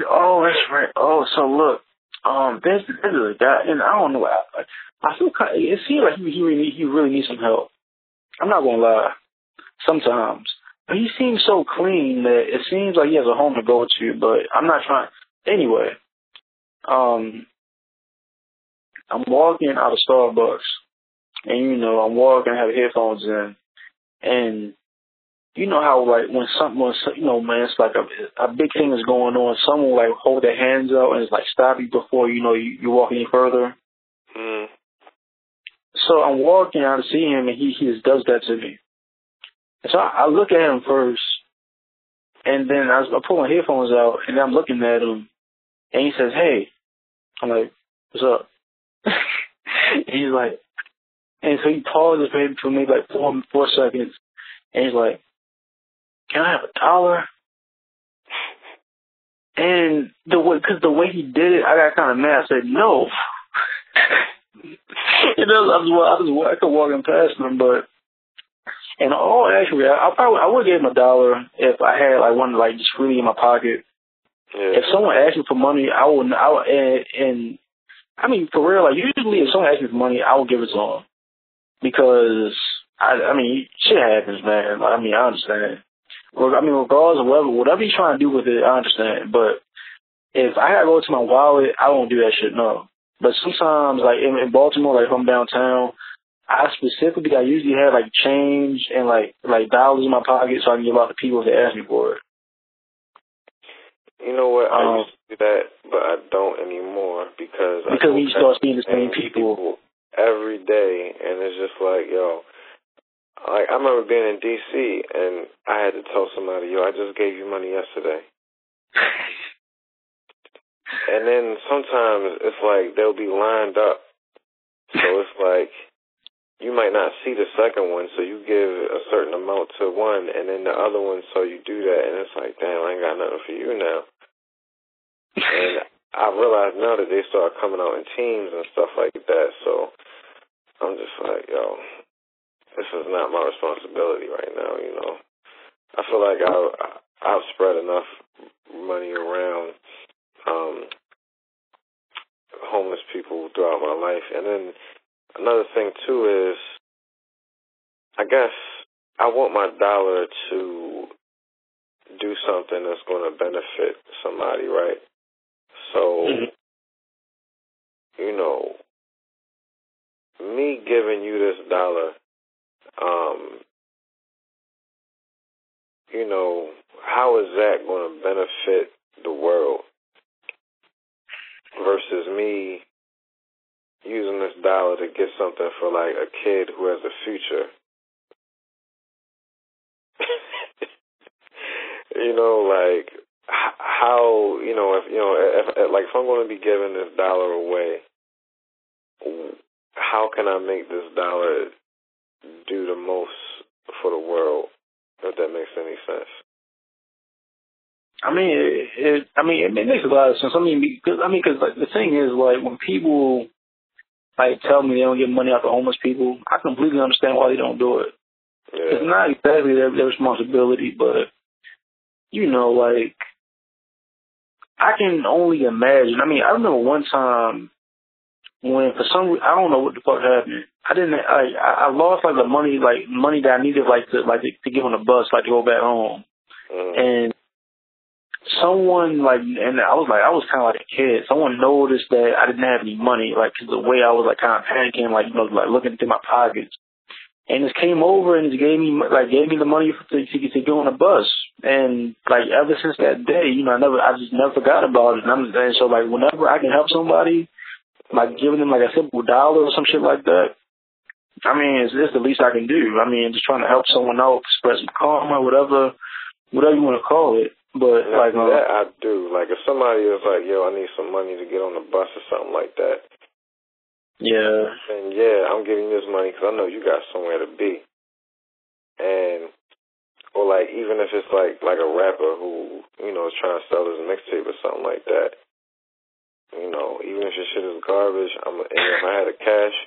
Oh, that's right. Oh, so look, um, there's there's a guy, and I don't know. I, I feel kind. Of, it seems like he he really he really needs some help. I'm not gonna lie. Sometimes, but he seems so clean that it seems like he has a home to go to. But I'm not trying. Anyway, um, I'm walking out of Starbucks, and you know I'm walking, I have headphones in, and you know how like when something, when, you know, man, it's like a, a big thing is going on. Someone like hold their hands out and it's like stop you before you know you, you walk any further. Mm. So I'm walking out to see him, and he he just does that to me. And so I, I look at him first, and then I, I pull my headphones out, and I'm looking at him, and he says, "Hey," I'm like, "What's up?" he's like, and so he pauses maybe for maybe like four four seconds, and he's like, can I have a dollar? And the way, cause the way he did it, I got kind of mad. I said, no. you know, I was, I was, I could walk him past him, but, and all actually, I, I probably, I would give him a dollar if I had like one like just freely in my pocket. Yeah. If someone asked me for money, I would, I would, and, and I mean, for real, like usually if someone asks me for money, I would give it to them because I, I mean, shit happens, man. I mean, I understand. I mean, regardless of whatever, whatever you're trying to do with it, I understand. But if I gotta go to my wallet, I won't do that shit. No. But sometimes, like in, in Baltimore, like if I'm downtown, I specifically, I usually have like change and like like dollars in my pocket so I can give out to people if they ask me for it. You know what? I Um, used to do that, but I don't anymore because Because we start seeing the to same seeing people. every day, and it's just like, yo, like I remember being in D.C. and I had to tell somebody, yo, I just gave you money yesterday, and then sometimes it's like they'll be lined up, so it's like. You might not see the second one, so you give a certain amount to one, and then the other one, so you do that, and it's like, damn, I ain't got nothing for you now. And I realize now that they start coming out in teams and stuff like that. So I'm just like, yo, this is not my responsibility right now. You know, I feel like I I've spread enough money around um, homeless people throughout my life, and then another thing too is, I guess I want my dollar to do something that's going to benefit somebody, right? So, Mhm. you know, me giving you this dollar, um, you know, how is that going to benefit the world versus me using this dollar to get something for like a kid who has a future? you know, like how you know if you know if, if like if I'm going to be giving this dollar away, how can I make this dollar do the most for the world? If that makes any sense. I mean, it, it, I mean, it, makes a lot of sense. I mean, because I mean, because like, the thing is, like, when people like tell me they don't get money out to homeless people, I completely understand why they don't do it. It's not exactly their, their responsibility, but you know, like, I can only imagine. I mean, I remember one time when for some reason I don't know what the fuck happened. I didn't. I I lost like the money, like money that I needed, like to like to, to get on the bus, like to go back home, Mhm. and someone like, and I was like, I was kind of like a kid. Someone noticed that I didn't have any money, like 'cause the way I was like kind of panicking, like you know, like looking through my pockets. And just came over and just gave me like gave me the money for, to, to to go on the bus. And like ever since that day, you know, I never I just never forgot about it. And, I'm, and so like whenever I can help somebody, like giving them like a simple dollar or some shit like that. I mean, it's, it's the least I can do. I mean, just trying to help someone out, express some karma, whatever, whatever you want to call it. But like, uh, that I do. Like if somebody is like, "Yo, I need some money to get on the bus or something like that," yeah, then yeah, I'm giving you this money because I know you got somewhere to be. And or like even if it's like like a rapper who you know is trying to sell his mixtape or something like that. You know, even if your shit is garbage, I'm and if I had the cash,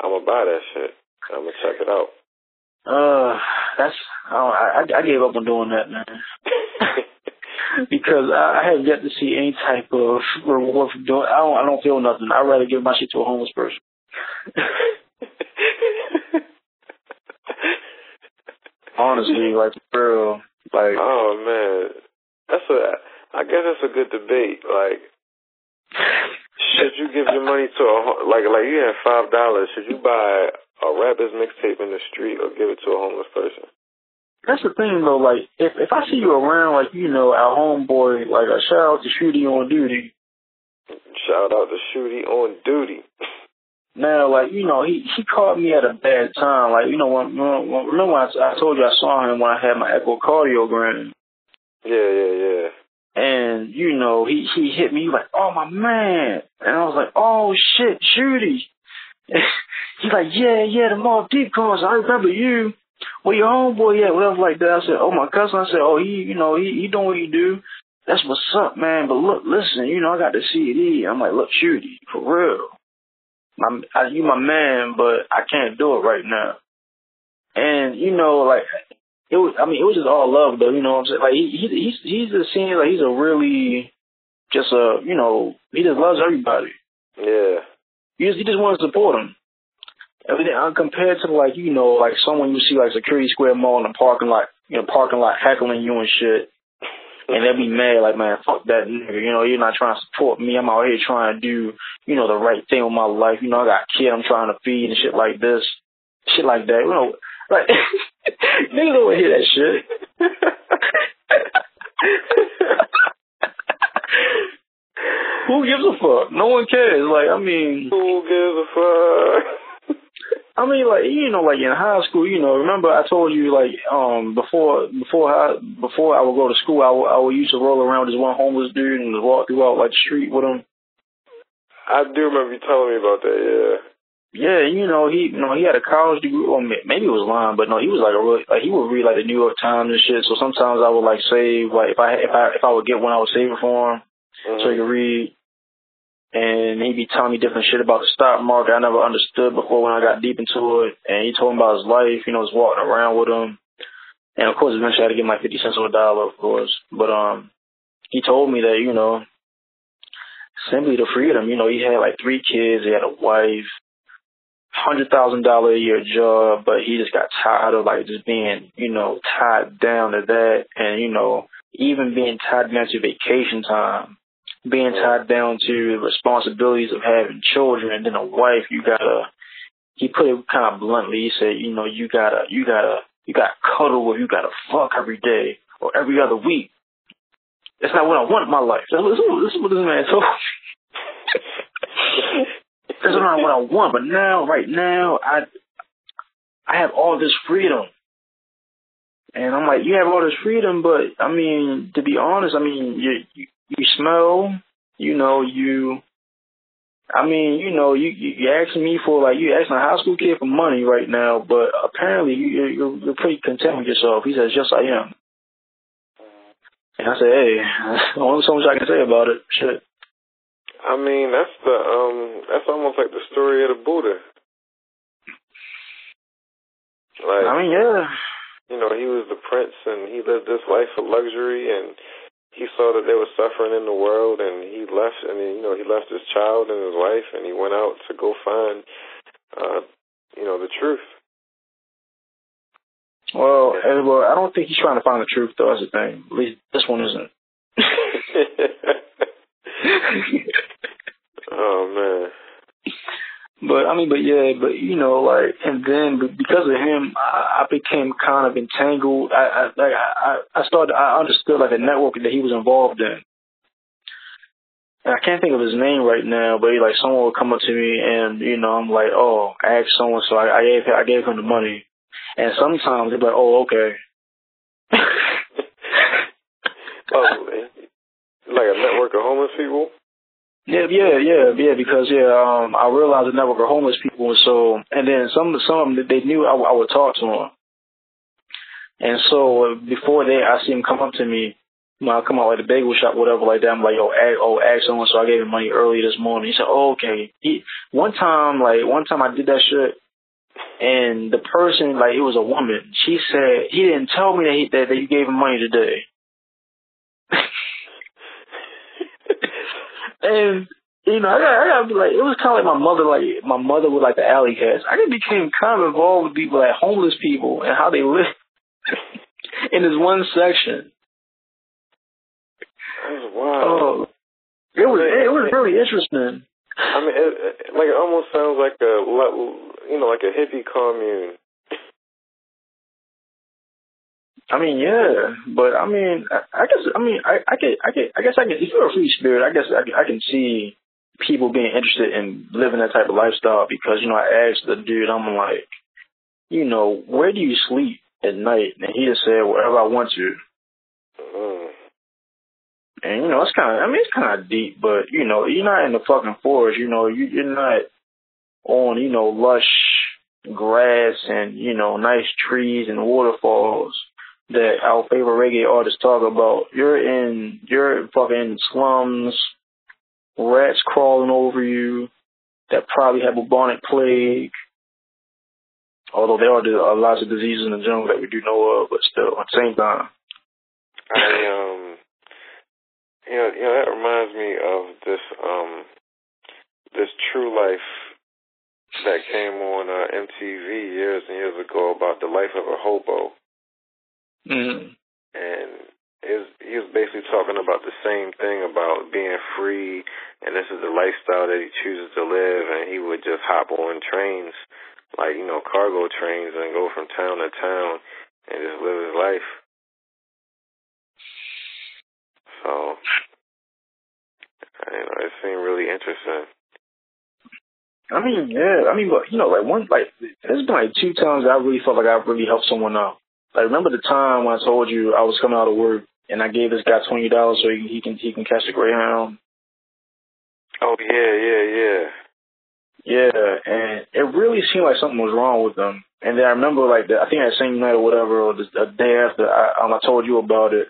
I'm gonna buy that shit. I'm gonna check it out. uh, that's I, don't, I I gave up on doing that, man. because I, I have yet to see any type of reward for doing. I don't. I don't feel nothing. I'd rather give my shit to a homeless person. Honestly, like real, like oh man, that's a. I guess that's a good debate. Like, should you give your money to a ho- like like you have five dollars? Should you buy a rapper's mixtape in the street or give it to a homeless person? that's the thing though. Like if if I see you around, like you know, our homeboy, like a shout out to Shooty on duty. Shout out to Shooty on duty. Now, like you know, he he caught me at a bad time. Like you know, when, when, when- remember when I, I told you I saw him when I had my echocardiogram. Yeah, yeah, yeah. And you know, he he hit me like, "Oh my man," and I was like, "Oh shit, Shooty." He's like, "Yeah, yeah, the Mobb Deep calls. I remember you." where your homeboy at? Whatever like that. I said, oh, my cousin. I said, oh, he, you know, he, he doing what he do. That's what's up, man. But look, listen, you know, I got the CD. I'm like, look, Shooty, for real. My, I, you my man, but I can't do it right now. And, you know, like, it was, I mean, it was just all love though, you know what I'm saying? Like, he, he he's, he's just seems like he's a really, just a, you know, he just loves everybody. Yeah. He just, he just wants to support him. Everything uh, compared to like you know like someone you see like Security Square Mall in the parking lot, you know parking lot heckling you and shit, and they'll be mad like man fuck that nigga, you know you're not trying to support me. I'm out here trying to do you know the right thing with my life. You know I got a kid I'm trying to feed and shit like this, shit like that. You know like niggas don't want to hear that shit. Who gives a fuck? No one cares. Like I mean, who gives a fuck? I mean, like you know, like in high school, you know. Remember, I told you like um before before I before I would go to school, I would, I would used to roll around with this one homeless dude and walk throughout like the street with him. I do remember you telling me about that. Yeah. Yeah, you know he, you know he had a college degree. Well, maybe it was lying, but no, he was like a really like he would read like the New York Times and shit. So sometimes I would like save like if I if I if I would get one, I would save it for him mm-hmm. so he could read and he'd be telling me different shit about the stock market I never understood before when I got deep into it. And he told me about his life, you know, was walking around with him. And of course, eventually I had to get my 50 cents on a dollar, of course. But, um, he told me that, you know, simply the freedom, you know, he had like three kids, he had a wife, hundred thousand dollar a year job, but he just got tired of like just being, you know, tied down to that and, you know, even being tied down to vacation time being tied down to the responsibilities of having children and then a wife, you gotta, he put it kind of bluntly, he said, you know, you gotta, you gotta, you gotta cuddle or you gotta fuck every day or every other week. That's not what I want in my life. This is what this man told me. That's not what I want. But now, right now, I, I have all this freedom. And I'm like, you have all this freedom, but I mean, to be honest, I mean, you, you you smell, you know, you I mean, you know, you you asking me for like you asking a high school kid for money right now, but apparently you you're, you're pretty content with yourself. He says, "Yes, I am." And I say, "Hey, only so much I can say about it." Shit. I mean, that's the um, that's almost like the story of the Buddha. Like, I mean, yeah. You know, he was the prince, and he lived this life of luxury, and he saw that there was suffering in the world and he left and you know he left his child and his wife and he went out to go find uh you know the truth well yeah. well i don't think he's trying to find the truth though that's the thing at least this one isn't oh man but I mean, but yeah, but you know, like, and then because of him, I, I became kind of entangled. I, I like I, I started, I understood like a network that he was involved in. And I can't think of his name right now, but he, like someone would come up to me and you know I'm like, oh, I asked someone, so I, I gave I gave him the money, and sometimes they're like, oh, okay. oh, like a network of homeless people. Yeah, yeah, yeah, yeah. Because yeah, um, I realized the network of homeless people, and so and then some of some they knew I, I would talk to them, and so before they, I see him come up to me. When I come out like the bagel shop, whatever like that, I'm like, ask, oh, ask someone. So I gave him money early this morning. He said, oh, okay. He one time, like one time, I did that shit, and the person, like it was a woman. She said he didn't tell me that he, that, that you gave him money today. And you know, I got, I got to be like, it was kind of like my mother, like my mother was like the alley cats. I just became kind of involved with people, like homeless people, and how they live in this one section. Wow. Oh, it was it was really interesting. I mean, it, it, like it almost sounds like a you know like a hippie commune. I mean, yeah, but I mean, I, I guess, I mean, I, I can, I can, I guess I can. If you're a free spirit, I guess I, I can see people being interested in living that type of lifestyle because you know I asked the dude, I'm like, you know, where do you sleep at night? And he just said wherever I want to. Mm. And you know, it's kind of, I mean, it's kind of deep, but you know, you're not in the fucking forest. You know, you, you're not on, you know, lush grass and you know nice trees and waterfalls that our favorite reggae artists talk about. You're in you're fucking slums, rats crawling over you that probably have bubonic plague. Although there are lots of diseases in the jungle that we do know of, but still at the same time. I um you know, you know, that reminds me of this um this true life that came on uh, MTV years and years ago about the life of a hobo. Mm-hmm. And is he was basically talking about the same thing about being free and this is the lifestyle that he chooses to live and he would just hop on trains like, you know, cargo trains and go from town to town and just live his life. So you know, it seemed really interesting. I mean, yeah. I mean, but you know, like one, like there's been like two times I really felt like I really helped someone out. Like remember the time when I told you I was coming out of work and I gave this guy twenty dollars so he, he can he can catch the greyhound. Oh yeah, yeah, yeah. Yeah, and it really seemed like something was wrong with him. And then I remember like the, I think that same night or whatever, or the, the day after, I, um, I told you about it,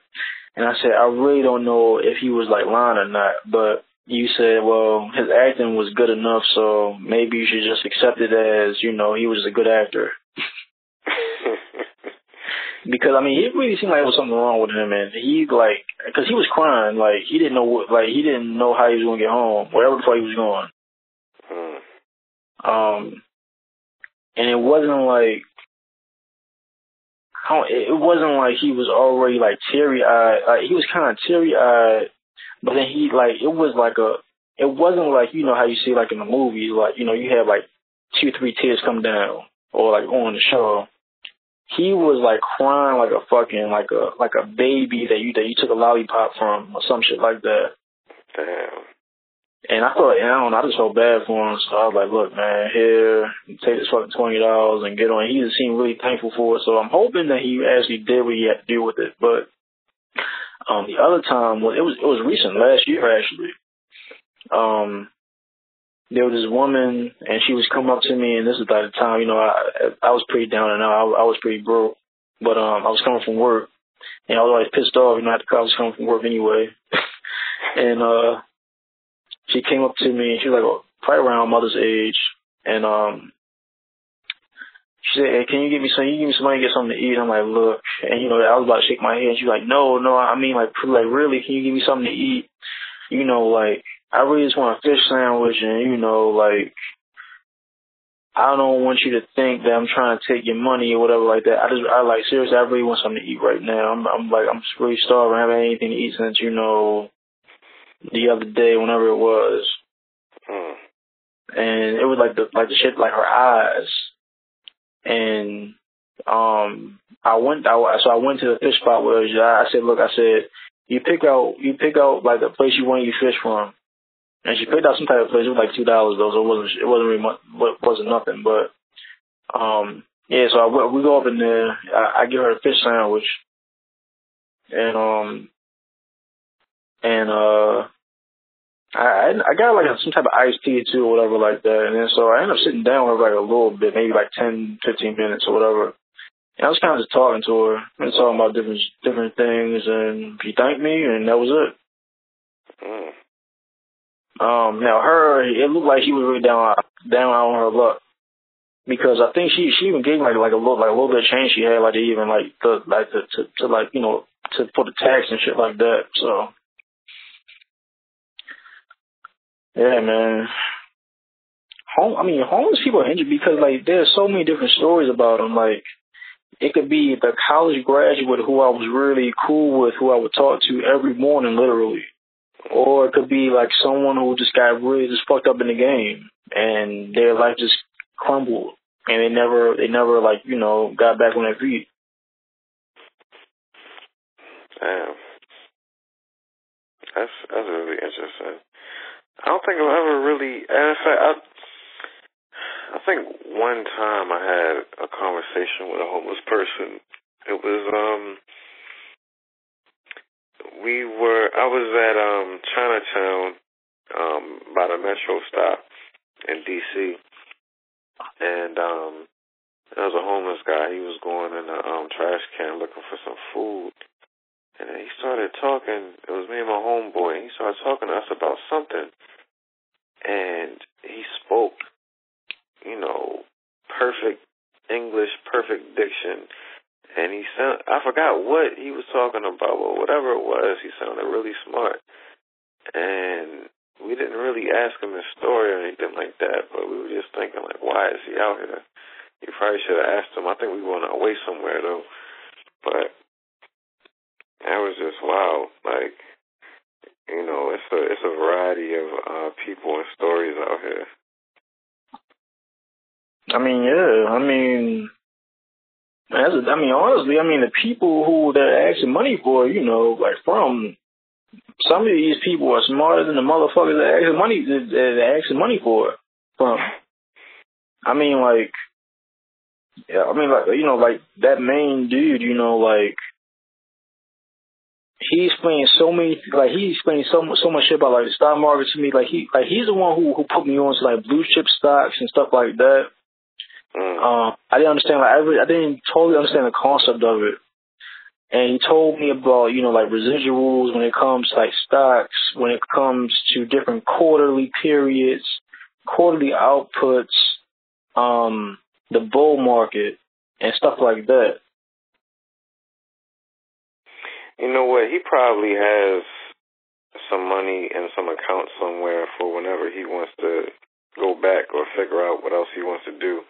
and I said I really don't know if he was like lying or not, but you said, well, his acting was good enough, so maybe you should just accept it as, you know, he was a good actor. Because I mean, it really seemed like there was something wrong with him, and he like, because he was crying, like he didn't know what, like he didn't know how he was gonna get home, wherever the fuck he was going. Hmm. Um, and it wasn't like, how it wasn't like he was already like teary eyed. Like he was kind of teary eyed but then he like it was like a it wasn't like you know how you see like in the movies like you know you have like two three tears come down or like on the show. He was like crying like a fucking like a like a baby that you that you took a lollipop from or some shit like that. Damn. And I thought, and I don't know, I just felt bad for him. So I was like, look, man, here, take this fucking twenty dollars and get on. He just seemed really thankful for it. So I'm hoping that he actually did what he had to do with it. But um, the other time was it was it was recent last year actually. Um, there was this woman and she was coming up to me and this is like the time you know I I was pretty down and out. I, I was pretty broke, but um I was coming from work and I was always pissed off. You know, I was coming from work anyway, and uh she came up to me and she was like oh, probably around mother's age and um she said, hey, can you give me some, you give me some money to get something to eat? I'm like, look, and you know, I was about to shake my head. She's like, no, no, I mean, like, like, really, can you give me something to eat? You know, like, I really just want a fish sandwich and, you know, like, I don't want you to think that I'm trying to take your money or whatever like that. I just, I like, seriously, I really want something to eat right now. I'm, I'm like, I'm just really starving. I haven't anything to eat since, you know, the other day, whenever it was. Hmm. And it was like the, like the shit, like her eyes and um I went I, so I went to the fish spot where you I said, look, I said, you pick out you pick out like the place you want your fish from, and she picked out some type of place. It was like two dollars though, so it wasn't it wasn't really much, wasn't nothing. But um yeah, so I, we go up in there. I, I give her a fish sandwich, and um and uh I I got like some type of iced tea too or whatever like that, and then so I ended up sitting down with her like a little bit, maybe like ten, fifteen minutes or whatever. And I was kind of just talking to her and talking about different different things, and she thanked me, and that was it. Mm. Um, now her, it looked like she was really down down on her luck because I think she she even gave like like a little like a little bit of change she had like to even like the like to to, to like you know to for the tax and shit like that. So Yeah, man. Home, I mean, homeless people are injured because like there's so many different stories about them. Like it could be the college graduate who I was really cool with, who I would talk to every morning, literally, or it could be like someone who just got really just fucked up in the game and their life just crumbled and they never, they never like you know got back on their feet. Damn, that's that's really interesting. I don't think I've ever really. In fact, I, I think one time I had a conversation with a homeless person. It was um, we were. I was at um Chinatown, um, by the metro stop in D.C. And um, there was a homeless guy. He was going in a um, trash can looking for some food. And he started talking. It was me and my homeboy. And he started talking to us about something. And he spoke, you know, perfect English, perfect diction. And he sound I forgot what he was talking about, but whatever it was, he sounded really smart. And we didn't really ask him his story or anything like that, but we were just thinking like, why is he out here? You probably should have asked him. I think we were on our way somewhere though. But that was just wow. Like, you know, it's a it's a variety of uh people and stories out here. I mean, yeah. I mean, I mean, honestly, I mean, the people who they're asking money for, you know, like from some of these people are smarter than the motherfuckers that asking money that they're asking money for. From, I mean, like, yeah, I mean, like, you know, like that main dude, you know, like he explained so many, like he explained so so much shit about like the stock market to me. Like he, like he's the one who who put me on to like blue chip stocks and stuff like that. Mm. Um, I didn't understand. Like I, really, I didn't totally understand the concept of it. And he told me about you know like residuals when it comes to like stocks, when it comes to different quarterly periods, quarterly outputs, um, the bull market, and stuff like that. You know what? He probably has some money in some account somewhere for whenever he wants to go back or figure out what else he wants to do.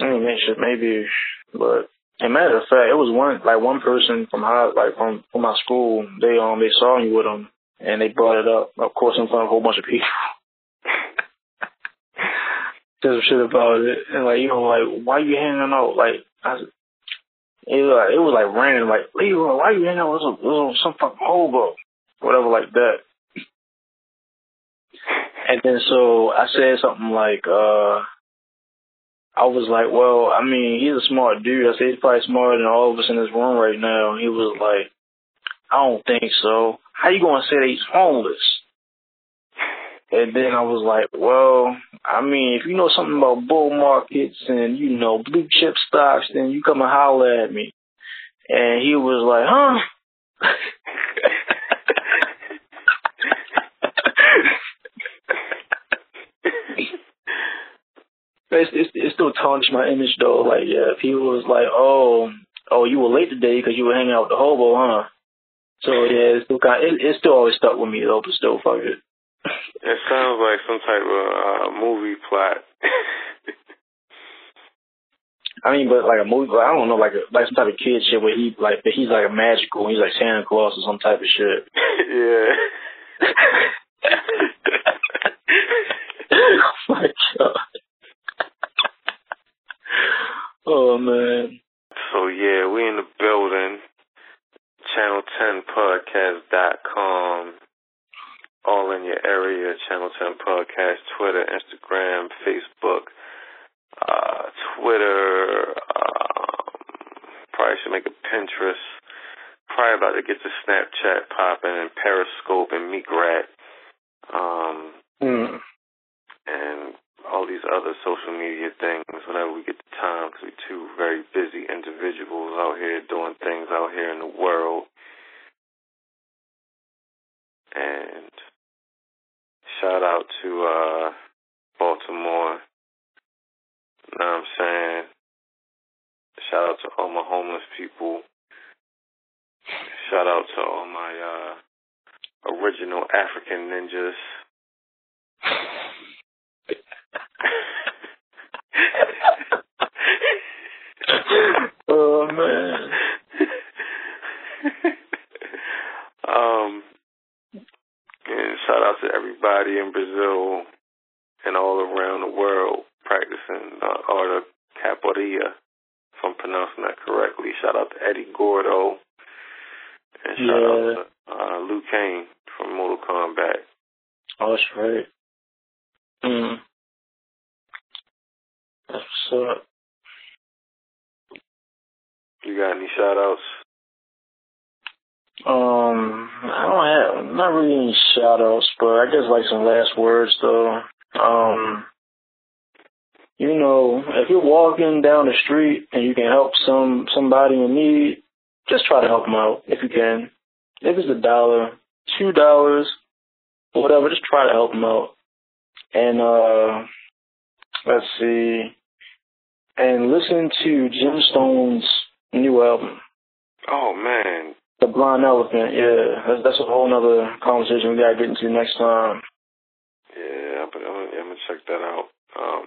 I mean, maybe, but as matter of fact, it was one like one person from high, like from from my school. They um they saw me with him and they brought it up, of course, in front of a whole bunch of people. Just shit about it, and like you know, like why you hanging out? Like I, it was like it was like random. Like Leroy, why you hanging out with some, some fucking hobo, whatever like that. And then so I said something like, uh, I was like, well, I mean, he's a smart dude. I said he's probably smarter than all of us in this room right now. And he was like, I don't think so. How you gonna say that he's homeless? And then I was like, well, I mean, if you know something about bull markets and, you know, blue chip stocks, then you come and holler at me. And he was like, huh? it's, it's, it still tarnished my image though. Like, yeah, people was like, oh, oh, you were late today because you were hanging out with the hobo, huh? So yeah, it's still kind. Of, it, it still always stuck with me though, but still, fuck it. It sounds like some type of uh, movie plot. I mean, but like a movie, I don't know, like a, like some type of kid shit where he like he's like a magical, he's like Santa Claus or some type of shit. yeah. oh my god. Oh man. So yeah, we in the building. Channel10podcast.com. All in your area. Channel 10 podcast, Twitter, Instagram, Facebook, uh, Twitter. Um, probably should make a Pinterest. Probably about to get the Snapchat popping and Periscope and Meerkat. Um, mm. All these other social media things whenever we get the time because we're two very busy individuals out here doing things out here in the world. And shout out to uh, Baltimore. You know what I'm saying? Shout out to all my homeless people. Shout out to all my uh, original African ninjas. oh man. um, and shout out to everybody in Brazil and all around the world practicing the art of capoeira, if I'm pronouncing that correctly. Shout out to Eddie Gordo. And shout Yeah. out to uh, Liu Kang from Mortal Kombat. Oh, that's right. Mm. That's what's up. You got any shout outs? Um, I don't have not really any shout outs, but I guess like some last words though. Um, you know, if you're walking down the street and you can help some somebody in need, just try to help them out if you can. If it's a dollar, two dollars, whatever, just try to help them out. And uh let's see, and listen to Jim Stone's new album. Oh man, The Blind Elephant. Yeah, that's that's a whole nother conversation we gotta get into next time. yeah, I'm I'm gonna, I'm gonna check that out. Um,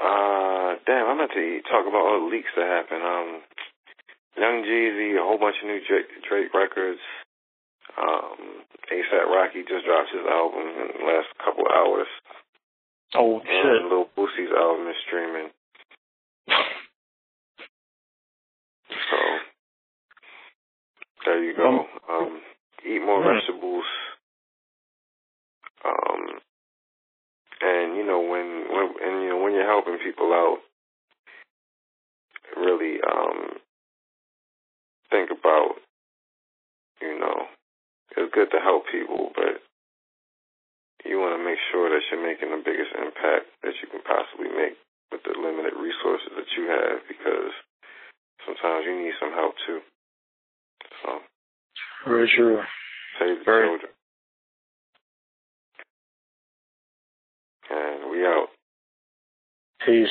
uh, damn, I meant to talk about all the leaks that happened. Um, Young Jeezy, a whole bunch of new Drake, Drake records. Um, ASAP Rocky just dropped his album in the last couple hours. Oh And shit. Lil Boosie's album is streaming. So there you go. Um, eat more Hmm. vegetables. Um, and you know when when and you know when you're helping people out, really um think about you know it's good to help people, but you want to make sure that you're making the biggest impact that you can possibly make with the limited resources that you have because sometimes you need some help too. So Very true. save the Very- children. And we out. Peace.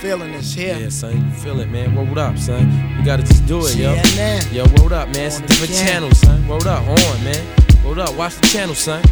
Feeling is here. Yeah, son, you feel it, man. What up, son? You gotta just do it, yo. CNN. Yo, what up, man? It's a different again. channel, son. What up, on, man. What up? Watch the channel, son.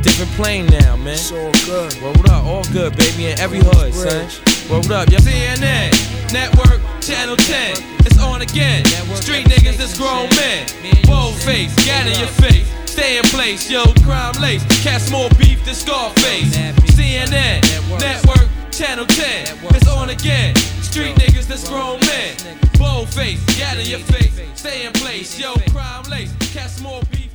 Different plane now, man. It's all good. What up? All good, baby, in every hood, son. What up, yo? CNN, Network, Channel 10. It's on again. Street niggas, it's grown men. Bold face, gat in your face. Stay in place, yo, crime lace. Cast more beef than Scarface. CNN, Network, Channel 10. It's on again. Street niggas, that's grown men. Bold face, gat in your face. Stay in place, yo, crime lace. Cast more beef.